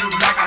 you like